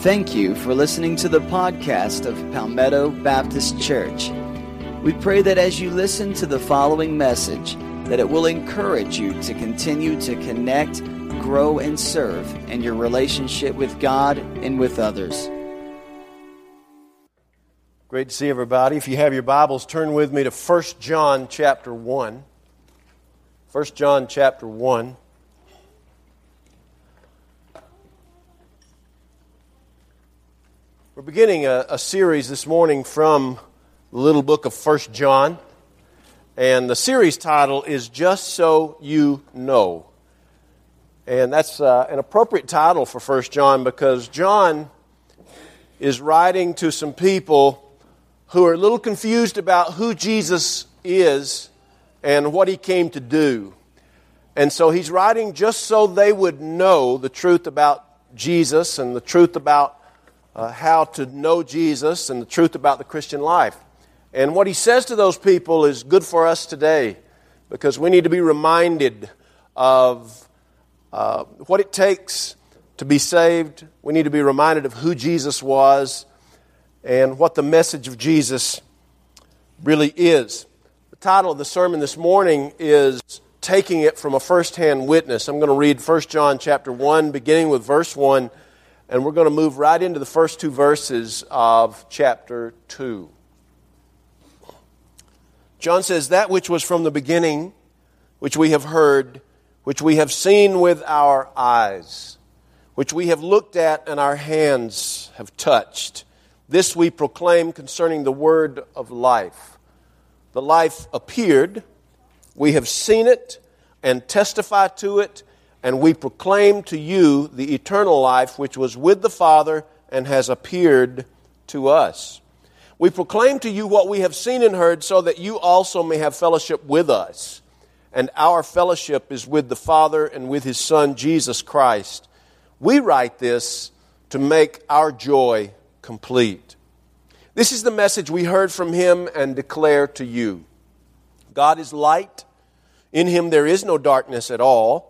Thank you for listening to the podcast of Palmetto Baptist Church. We pray that as you listen to the following message, that it will encourage you to continue to connect, grow, and serve in your relationship with God and with others. Great to see everybody. If you have your Bibles, turn with me to 1 John chapter 1. 1 John chapter 1. We're beginning a, a, series this morning from the little book of First John. And the series title is Just So You Know. And that's uh, an appropriate title for First John because John is writing to some people who are a little confused about who Jesus is and what he came to do. And so he's writing just so they would know the truth about Jesus and the truth about uh, how to know Jesus and the truth about the Christian life. And what he says to those people is good for us today because we need to be reminded of uh, what it takes to be saved. We need to be reminded of who Jesus was and what the message of Jesus really is. The title of the sermon this morning is Taking It from a First-Hand Witness. I'm going to read 1 John chapter 1, beginning with verse 1 and we're going to move right into the first two verses of chapter 2. John says, That which was from the beginning, which we have heard, which we have seen with our eyes, which we have looked at and our hands have touched, this we proclaim concerning the word of life. The life appeared, we have seen it and testify to it and we proclaim to you the eternal life which was with the Father and has appeared to us. We proclaim to you what we have seen and heard so that you also may have fellowship with us. And our fellowship is with the Father and with his Son, Jesus Christ. We write this to make our joy complete. This is the message we heard from him and declare to you God is light. In him there is no darkness at all.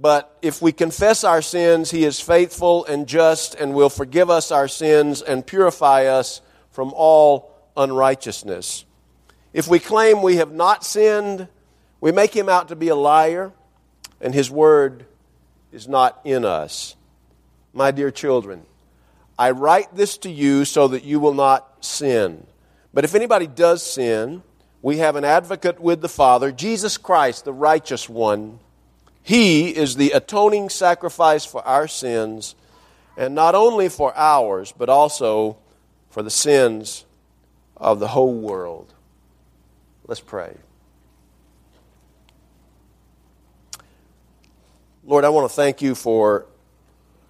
But if we confess our sins, He is faithful and just and will forgive us our sins and purify us from all unrighteousness. If we claim we have not sinned, we make Him out to be a liar, and His word is not in us. My dear children, I write this to you so that you will not sin. But if anybody does sin, we have an advocate with the Father, Jesus Christ, the righteous one. He is the atoning sacrifice for our sins, and not only for ours, but also for the sins of the whole world. Let's pray. Lord, I want to thank you for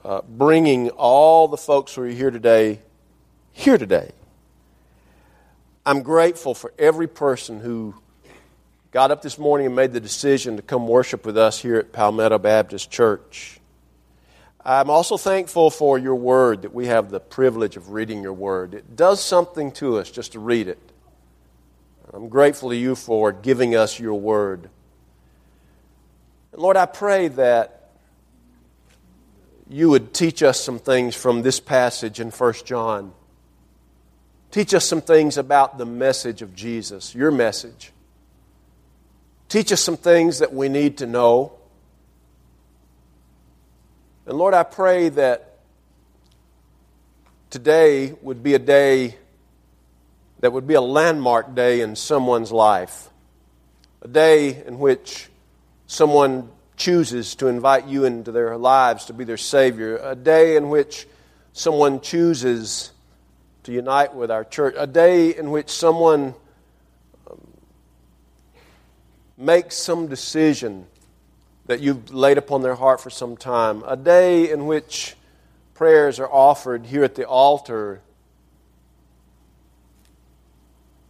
uh, bringing all the folks who are here today here today. I'm grateful for every person who got up this morning and made the decision to come worship with us here at Palmetto Baptist Church. I'm also thankful for your word, that we have the privilege of reading your word. It does something to us just to read it. I'm grateful to you for giving us your word. And Lord, I pray that you would teach us some things from this passage in 1 John. Teach us some things about the message of Jesus, your message. Teach us some things that we need to know. And Lord, I pray that today would be a day that would be a landmark day in someone's life. A day in which someone chooses to invite you into their lives to be their Savior. A day in which someone chooses to unite with our church. A day in which someone make some decision that you've laid upon their heart for some time, a day in which prayers are offered here at the altar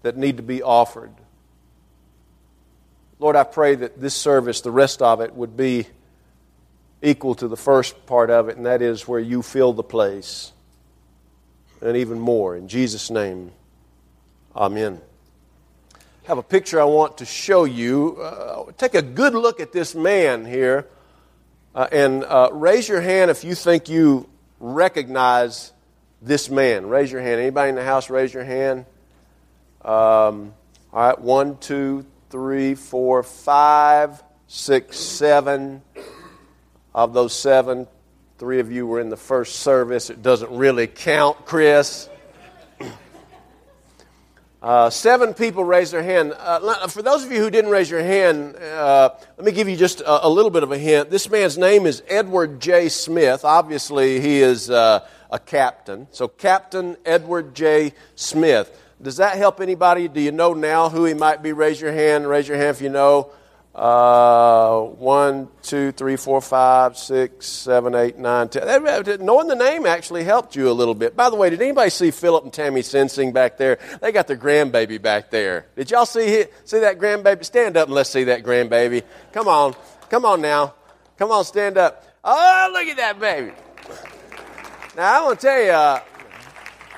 that need to be offered. Lord, I pray that this service, the rest of it, would be equal to the first part of it, and that is where you fill the place and even more. In Jesus' name, amen. Have a picture I want to show you. Uh, take a good look at this man here uh, and uh, raise your hand if you think you recognize this man. Raise your hand. Anybody in the house, raise your hand. Um, all right, one, two, three, four, five, six, seven. Of those seven, three of you were in the first service. It doesn't really count, Chris. Uh, seven people raised their hand. Uh, for those of you who didn't raise your hand, uh, let me give you just a, a, little bit of a hint. This man's name is Edward J. Smith. Obviously, he is uh, a captain. So, Captain Edward J. Smith. Does that help anybody? Do you know now who he might be? Raise your hand. Raise your hand if you know. Uh, one, two, three, four, five, six, seven, eight, nine, ten. Knowing the name actually helped you a little bit. By the way, did anybody see Philip and Tammy Sensing back there? They got their grandbaby back there. Did y'all see see that grandbaby? Stand up and let's see that grandbaby. Come on, come on now, come on, stand up. Oh, look at that baby. Now I want to tell you, uh,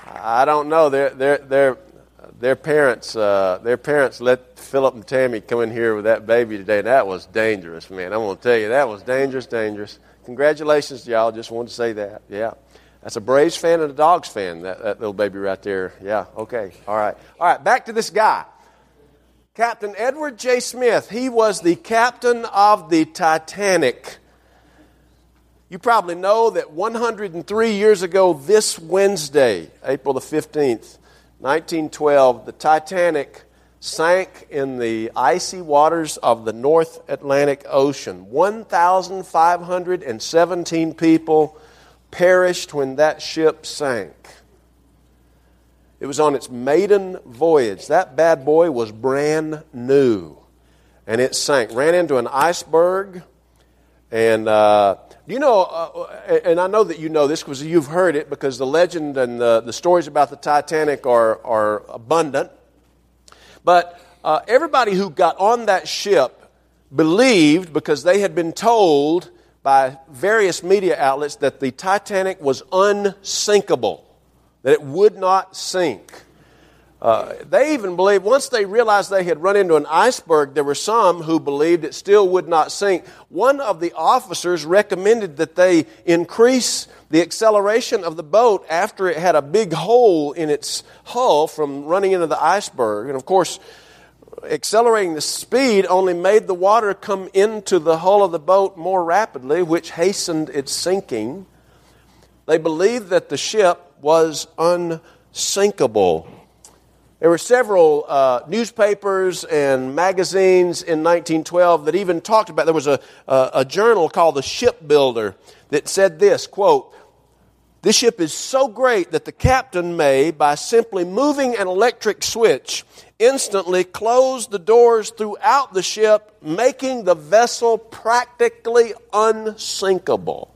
I don't know. They're they're they're their parents, uh, their parents let Philip and Tammy come in here with that baby today. That was dangerous, man. I'm going to tell you, that was dangerous, dangerous. Congratulations to y'all. Just wanted to say that. Yeah. That's a Braves fan and a Dogs fan, that, that little baby right there. Yeah, okay. All right. All right, back to this guy. Captain Edward J. Smith. He was the captain of the Titanic. You probably know that 103 years ago, this Wednesday, April the 15th, 1912, the Titanic sank in the icy waters of the North Atlantic Ocean. 1,517 people perished when that ship sank. It was on its maiden voyage. That bad boy was brand new. And it sank. Ran into an iceberg. And uh, you know, uh, and I know that you know this because you've heard it because the legend and the, the stories about the Titanic are, are abundant. But uh, everybody who got on that ship believed because they had been told by various media outlets that the Titanic was unsinkable, that it would not sink. Uh, they even believed, once they realized they had run into an iceberg, there were some who believed it still would not sink. One of the officers recommended that they increase the acceleration of the boat after it had a big hole in its hull from running into the iceberg. And of course, accelerating the speed only made the water come into the hull of the boat more rapidly, which hastened its sinking. They believed that the ship was unsinkable. There were several uh, newspapers and magazines in 1912 that even talked about. There was a, a, a journal called the Shipbuilder that said this quote, this ship is so great that the captain may, by simply moving an electric switch, instantly close the doors throughout the ship, making the vessel practically unsinkable.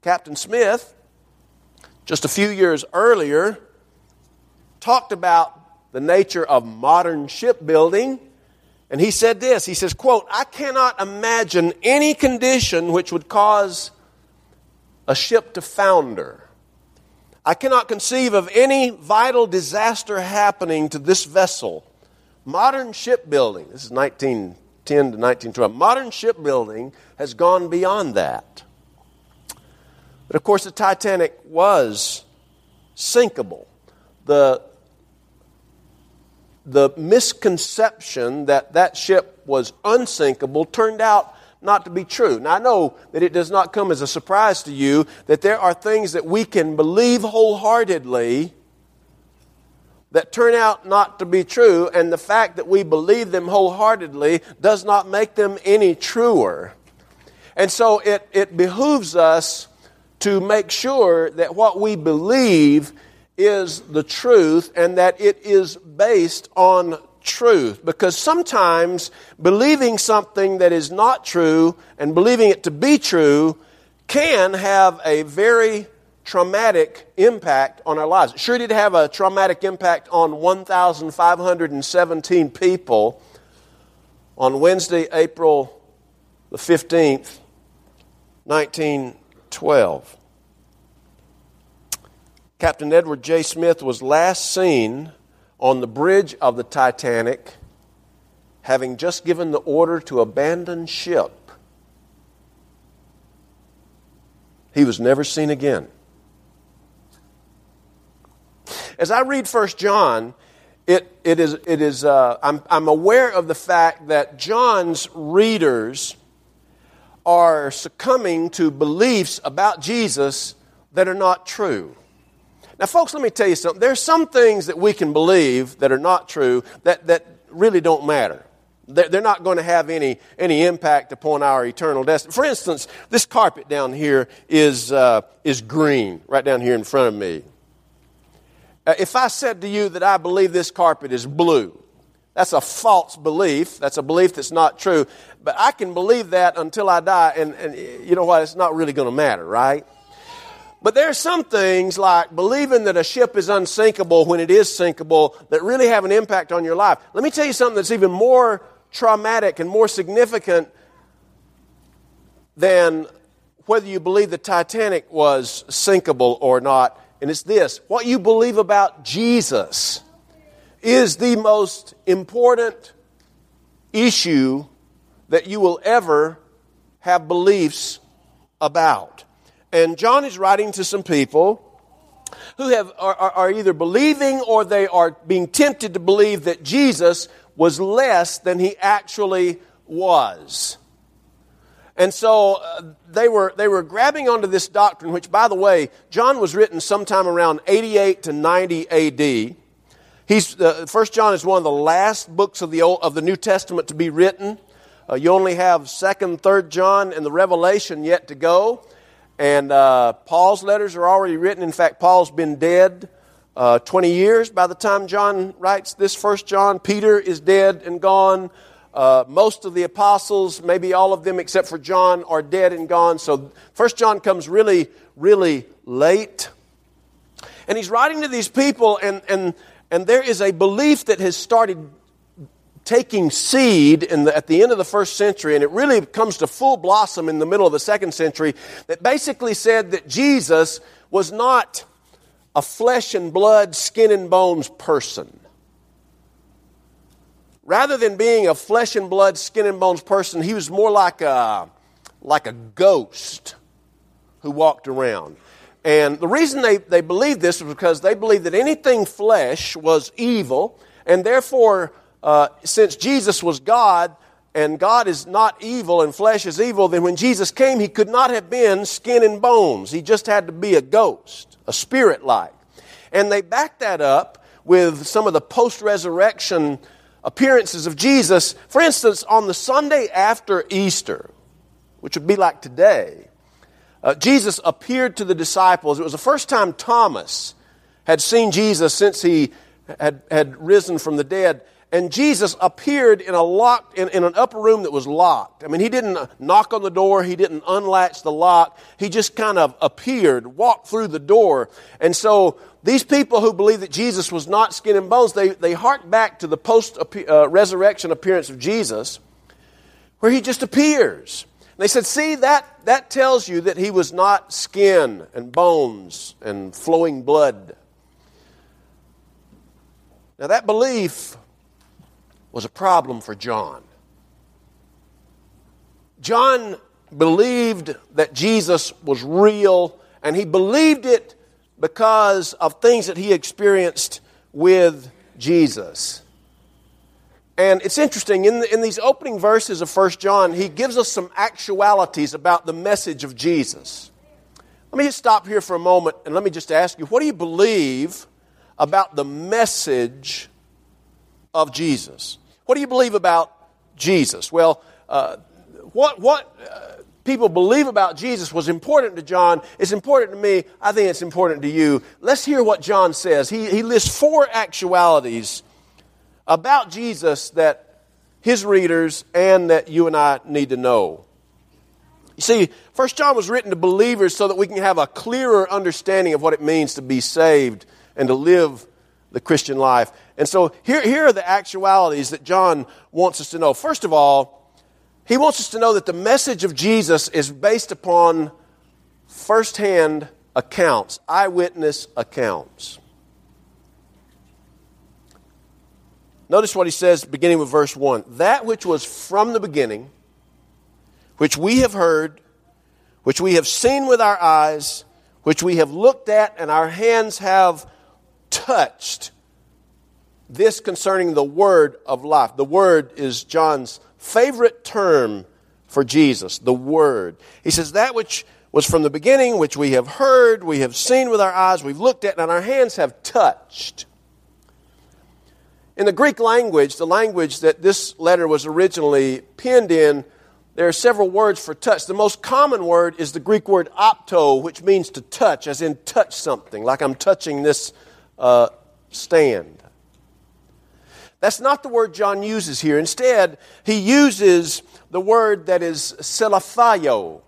Captain Smith just a few years earlier talked about the nature of modern shipbuilding and he said this. He says quote i cannot imagine any condition which would cause a ship to founder. I cannot conceive of any vital disaster happening to this vessel. Modern shipbuilding this is 1910 to 1912 modern shipbuilding has gone beyond that but of course, the Titanic was sinkable. The, the misconception that that ship was unsinkable turned out not to be true. Now, I know that it does not come as a surprise to you that there are things that we can believe wholeheartedly that turn out not to be true, and the fact that we believe them wholeheartedly does not make them any truer. And so it, it behooves us to make sure that what we believe is the truth and that it is based on truth. Because sometimes believing something that is not true and believing it to be true can have a very traumatic impact on our lives. It sure did have a traumatic impact on 1,517 people on Wednesday, April the 15th, 1912. Captain Edward J. Smith was last seen on the bridge of the Titanic having just given the order to abandon ship. He was never seen again. As I read First John, it, it is, it is uh, I'm, I'm aware of the fact that John's readers are succumbing to beliefs about Jesus that are not true. Now, folks, let me tell you something. There are some things that we can believe that are not true that, that really don't matter. They're not going to have any, any impact upon our eternal destiny. For instance, this carpet down here is, uh, is green, right down here in front of me. Uh, if I said to you that I believe this carpet is blue, that's a false belief. That's a belief that's not true. But I can believe that until I die, and, and you know what? It's not really going to matter, right? But there are some things like believing that a ship is unsinkable when it is sinkable that really have an impact on your life. Let me tell you something that's even more traumatic and more significant than whether you believe the Titanic was sinkable or not. And it's this what you believe about Jesus is the most important issue that you will ever have beliefs about. And John is writing to some people who have, are, are, either believing or they are being tempted to believe that Jesus was less than he actually was. And so uh, they, were, they were grabbing onto this doctrine, which, by the way, John was written sometime around 88 to 90 AD. He's, uh, First John is one of the last books of the, Old, of the New Testament to be written. Uh, you only have Second, Third John, and the Revelation yet to go. And uh, Paul's letters are already written. In fact, Paul's been dead uh, 20 years by the time John writes this First John. Peter is dead and gone. Uh, most of the apostles, maybe all of them except for John, are dead and gone. So First John comes really, really late. And he's writing to these people, and, and, and there is a belief that has started taking seed the, at the end of the first century, and it really comes to full blossom in the middle of the second century, that basically said that Jesus was not a flesh and blood, skin and bones person. Rather than being a flesh and blood, skin and bones person, he was more like a, like a ghost who walked around. And the reason they, they believed this was because they believed that anything flesh was evil, and therefore, uh, since Jesus was God, and God is not evil and flesh is evil, then when Jesus came, he could not have been skin and bones. He just had to be a ghost, a spirit like. And they backed that up with some of the post resurrection appearances of Jesus. For instance, on the Sunday after Easter, which would be like today, uh, Jesus appeared to the disciples. It was the first time Thomas had seen Jesus since he had, had risen from the dead. And Jesus appeared in a locked, in, in, an upper room that was locked. I mean, he didn't knock on the door. He didn't unlatch the lock. He just kind of appeared, walked through the door. And so these people who believe that Jesus was not skin and bones, they, they hark back to the post uh, resurrection appearance of Jesus, where he just appears. They said, see, that, that tells you that he was not skin and bones and flowing blood. Now, that belief was a problem for John. John believed that Jesus was real, and he believed it because of things that he experienced with Jesus. And it's interesting, in, the, in these opening verses of 1 John, he gives us some actualities about the message of Jesus. Let me just stop here for a moment and let me just ask you what do you believe about the message of Jesus? What do you believe about Jesus? Well, uh, what, what uh, people believe about Jesus was important to John. It's important to me. I think it's important to you. Let's hear what John says. He, he lists four actualities about Jesus that his readers and that you and I need to know. You see, First John was written to believers so that we can have a clearer understanding of what it means to be saved and to live the Christian life. And so here, here are the actualities that John wants us to know. First of all, he wants us to know that the message of Jesus is based upon firsthand accounts, eyewitness accounts. Notice what he says beginning with verse 1 That which was from the beginning, which we have heard, which we have seen with our eyes, which we have looked at, and our hands have touched. This concerning the word of life. The word is John's favorite term for Jesus, the word. He says, That which was from the beginning, which we have heard, we have seen with our eyes, we've looked at, and our hands have touched. In the Greek language, the language that this letter was originally penned in, there are several words for touch. The most common word is the Greek word opto, which means to touch, as in touch something, like I'm touching this uh, stand. That's not the word John uses here. Instead, he uses the word that is selaphio.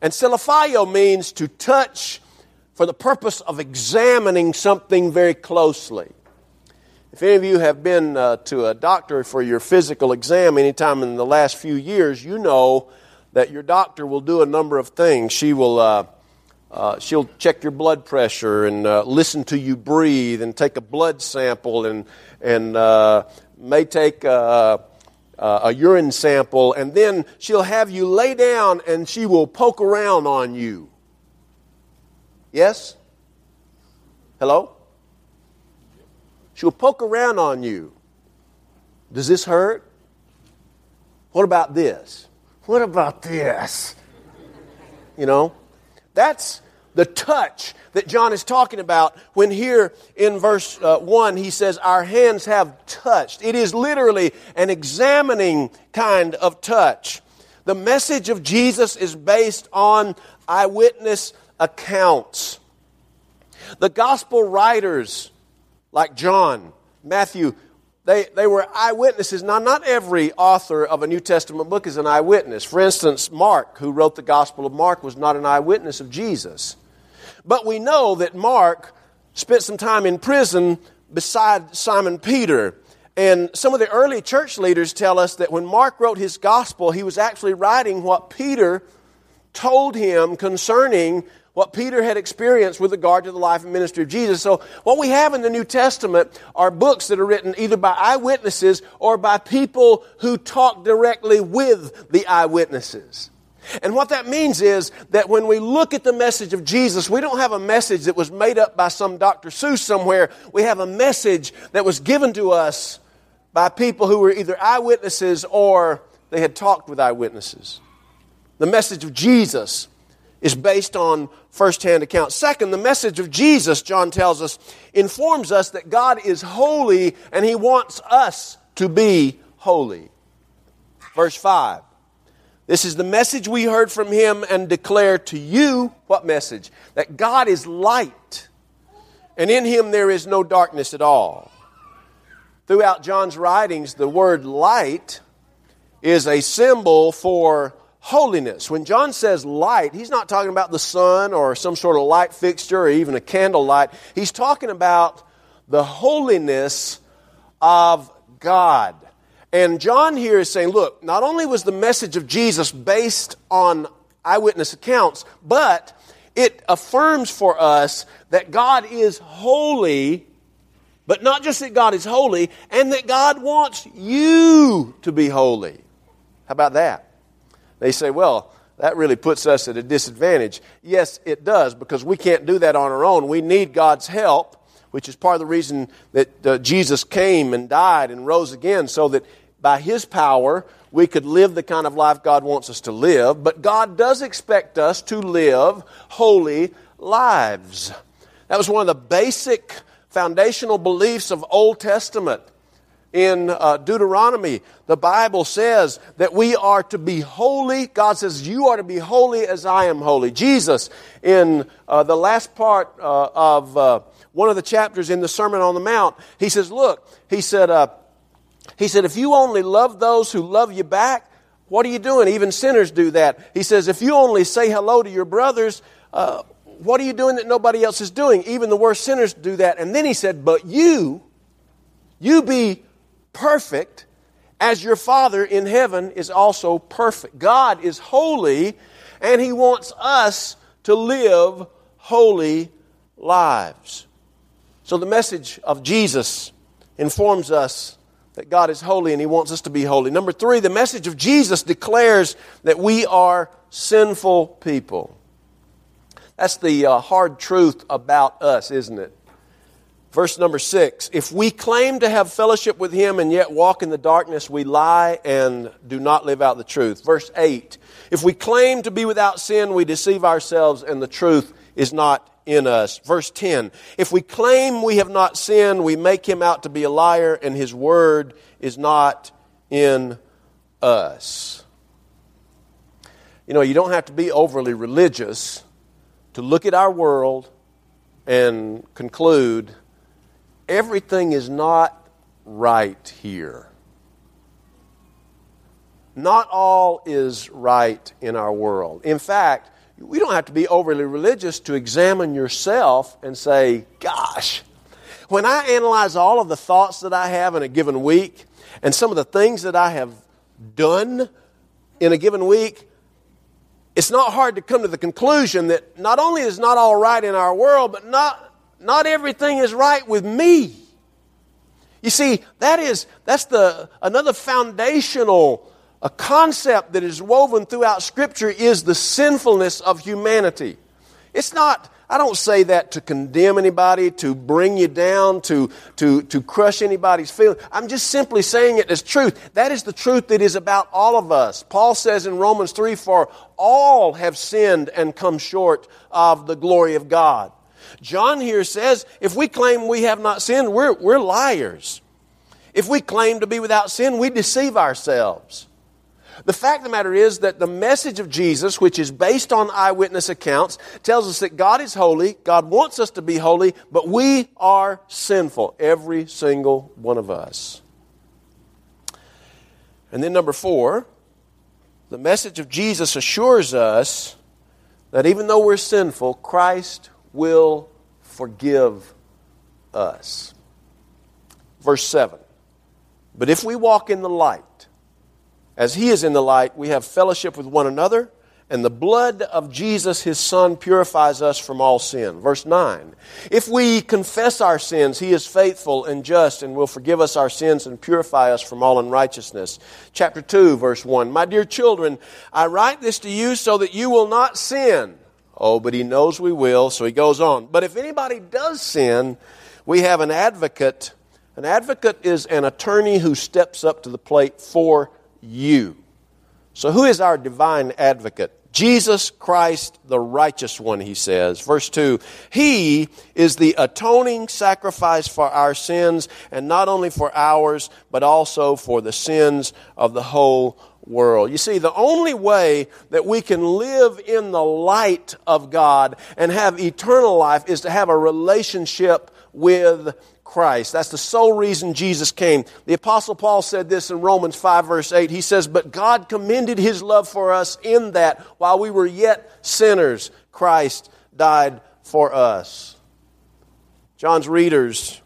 And selaphio means to touch for the purpose of examining something very closely. If any of you have been uh, to a doctor for your physical exam anytime in the last few years, you know that your doctor will do a number of things. She will uh, uh, she'll check your blood pressure and uh, listen to you breathe and take a blood sample and and uh, may take a, a urine sample and then she'll have you lay down and she will poke around on you. Yes? Hello? She'll poke around on you. Does this hurt? What about this? What about this? You know, that's the touch that John is talking about when here in verse uh, 1 he says, Our hands have touched. It is literally an examining kind of touch. The message of Jesus is based on eyewitness accounts. The gospel writers like John, Matthew, they, they were eyewitnesses. Now, not every author of a New Testament book is an eyewitness. For instance, Mark, who wrote the Gospel of Mark, was not an eyewitness of Jesus. But we know that Mark spent some time in prison beside Simon Peter. And some of the early church leaders tell us that when Mark wrote his gospel, he was actually writing what Peter told him concerning what Peter had experienced with regard to the life and ministry of Jesus. So, what we have in the New Testament are books that are written either by eyewitnesses or by people who talk directly with the eyewitnesses. And what that means is that when we look at the message of Jesus, we don't have a message that was made up by some Dr. Seuss somewhere. We have a message that was given to us by people who were either eyewitnesses or they had talked with eyewitnesses. The message of Jesus is based on firsthand account. Second, the message of Jesus, John tells us, informs us that God is holy and he wants us to be holy. Verse 5. This is the message we heard from him and declare to you what message? That God is light, and in him there is no darkness at all. Throughout John's writings, the word light is a symbol for holiness. When John says light, he's not talking about the sun or some sort of light fixture or even a candle light. He's talking about the holiness of God. And John here is saying, look, not only was the message of Jesus based on eyewitness accounts, but it affirms for us that God is holy, but not just that God is holy, and that God wants you to be holy. How about that? They say, well, that really puts us at a disadvantage. Yes, it does, because we can't do that on our own. We need God's help, which is part of the reason that uh, Jesus came and died and rose again, so that by His power we could live the kind of life God wants us to live. But God does expect us to live holy lives. That was one of the basic foundational beliefs of Old Testament in uh, Deuteronomy, the Bible says that we are to be holy. God says, You are to be holy as I am holy. Jesus, in uh, the last part uh, of uh, one of the chapters in the Sermon on the Mount, he says, Look, he said, uh, he said, if you only love those who love you back, What are you doing? Even sinners do that. He says, If you only say hello to your brothers, uh, what are you doing that nobody else is doing? Even the worst sinners do that. And then he said, But you, you be perfect as your Father in heaven is also perfect. God is holy, and he wants us to live holy lives. So the message of Jesus informs us that God is holy and He wants us to be holy. Number three, the message of Jesus declares that we are sinful people. That's the uh, hard truth about us, isn't it? Verse number six If we claim to have fellowship with Him and yet walk in the darkness, we lie and do not live out the truth. Verse eight If we claim to be without sin, we deceive ourselves and the truth is not in us. Verse 10 If we claim we have not sinned, we make him out to be a liar, and his word is not in us. You know, you don't have to be overly religious to look at our world and conclude everything is not right here. Not all is right in our world. In fact, we don't have to be overly religious to examine yourself and say, gosh, when I analyze all of the thoughts that I have in a given week and some of the things that I have done in a given week, it's not hard to come to the conclusion that not only is not all right in our world, but not, not everything is right with me. You see, that is, that's the, another foundational a concept that is woven throughout Scripture is the sinfulness of humanity. It's not, I don't say that to condemn anybody, to bring you down, to, to, to crush anybody's feelings. I'm just simply saying it as truth. That is the truth that is about all of us. Paul says in Romans 3 For all have sinned and come short of the glory of God. John here says if we claim we have not sinned, we're, we're liars. If we claim to be without sin, we deceive ourselves. The fact of the matter is that the message of Jesus, which is based on eyewitness accounts, tells us that God is holy, God wants us to be holy, but we are sinful, every single one of us. And then, number four, the message of Jesus assures us that even though we're sinful, Christ will forgive us. Verse 7 But if we walk in the light, as he is in the light, we have fellowship with one another, and the blood of Jesus, his Son, purifies us from all sin. Verse 9 If we confess our sins, he is faithful and just and will forgive us our sins and purify us from all unrighteousness. Chapter 2, verse 1 My dear children, I write this to you so that you will not sin. Oh, but he knows we will, so he goes on. But if anybody does sin, we have an advocate. An advocate is an attorney who steps up to the plate for you. So, who is our divine advocate? Jesus Christ, the righteous one, he says. Verse 2 He is the atoning sacrifice for our sins, and not only for ours, but also for the sins of the whole world. You see, the only way that we can live in the light of God and have eternal life is to have a relationship with Christ. That's the sole reason Jesus came. The Apostle Paul said this in Romans 5, verse 8. He says, But God commended his love for us in that while we were yet sinners, Christ died for us. John's readers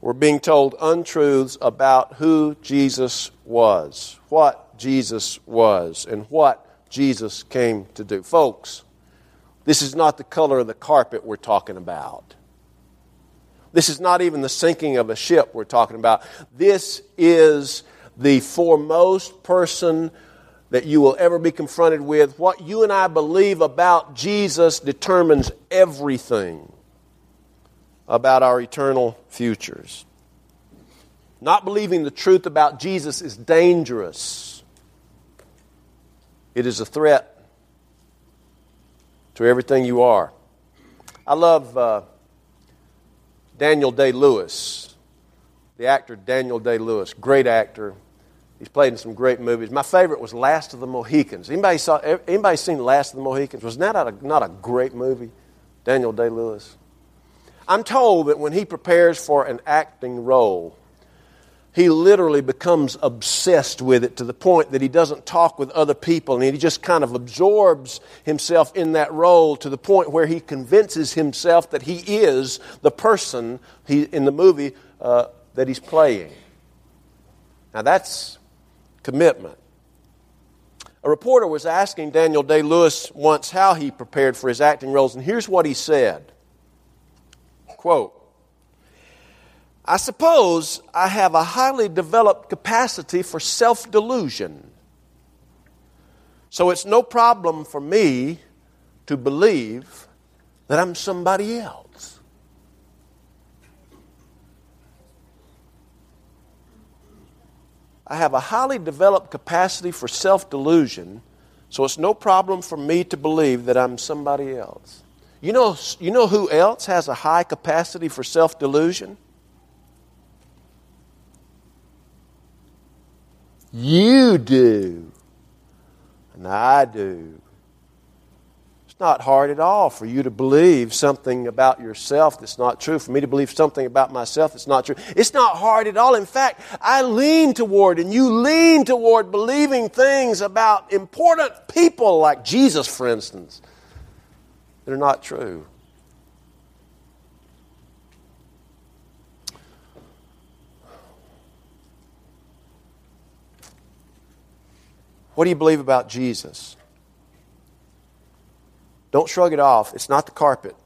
were being told untruths about who Jesus was, what Jesus was, and what Jesus came to do. Folks, this is not the color of the carpet we're talking about. This is not even the sinking of a ship we're talking about. This is the foremost person that you will ever be confronted with. What you and I believe about Jesus determines everything about our eternal futures. Not believing the truth about Jesus is dangerous, it is a threat to everything you are. I love. Uh, Daniel Day Lewis, the actor Daniel Day Lewis, great actor. He's played in some great movies. My favorite was Last of the Mohicans. Anybody saw? Anybody seen Last of the Mohicans? Was that not a, not a great movie? Daniel Day Lewis. I'm told that when he prepares for an acting role, he literally becomes obsessed with it to the point that he doesn't talk with other people and he just kind of absorbs himself in that role to the point where he convinces himself that he is the person he, in the movie uh, that he's playing. Now that's commitment. A reporter was asking Daniel Day Lewis once how he prepared for his acting roles, and here's what he said Quote, I suppose I have a highly developed capacity for self delusion. So it's no problem for me to believe that I'm somebody else. I have a highly developed capacity for self delusion, so it's no problem for me to believe that I'm somebody else. You know, you know who else has a high capacity for self delusion? You do. And I do. It's not hard at all for you to believe something about yourself that's not true, for me to believe something about myself that's not true. It's not hard at all. In fact, I lean toward, and you lean toward believing things about important people like Jesus, for instance, that are not true. What do you believe about Jesus? Don't shrug it off. It's not the carpet.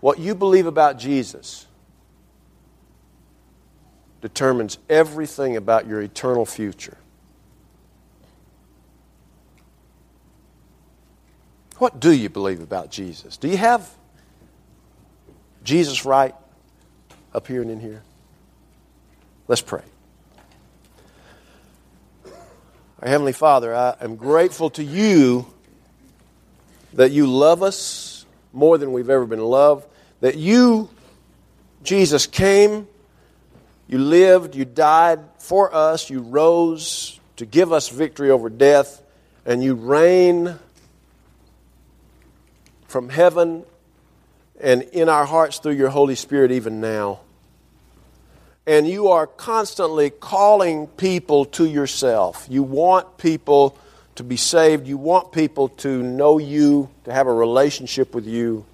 What you believe about Jesus determines everything about your eternal future. What do you believe about Jesus? Do you have Jesus right up here and in here? Let's pray. Our Heavenly Father, I am grateful to you that you love us more than we've ever been loved, that you, Jesus, came, you lived, you died for us, you rose to give us victory over death, and you reign from heaven and in our hearts through your Holy Spirit even now and you are constantly calling people to yourself. You want people to be saved, you want people to know you, to have a relationship with you.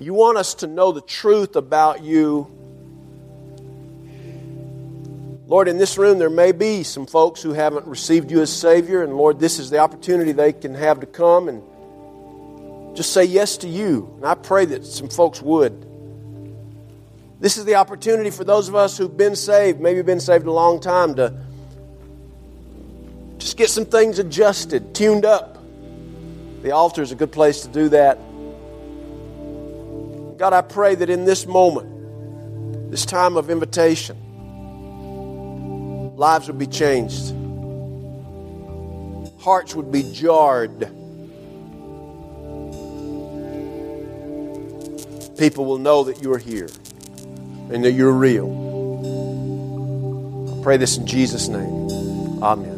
You want us to know the truth about you. Lord, in this room, there may be some folks who haven't received you as Savior, and Lord, this is the opportunity they can have to come and just say yes to you. And I pray that some folks would. This is the opportunity for those of us who've been saved, maybe been saved a long time, to just get some things adjusted, tuned up. The altar is a good place to do that. God, I pray that in this moment, this time of invitation, lives would be changed, hearts would be jarred. People will know that you are here and that you're real. I pray this in Jesus' name. Amen.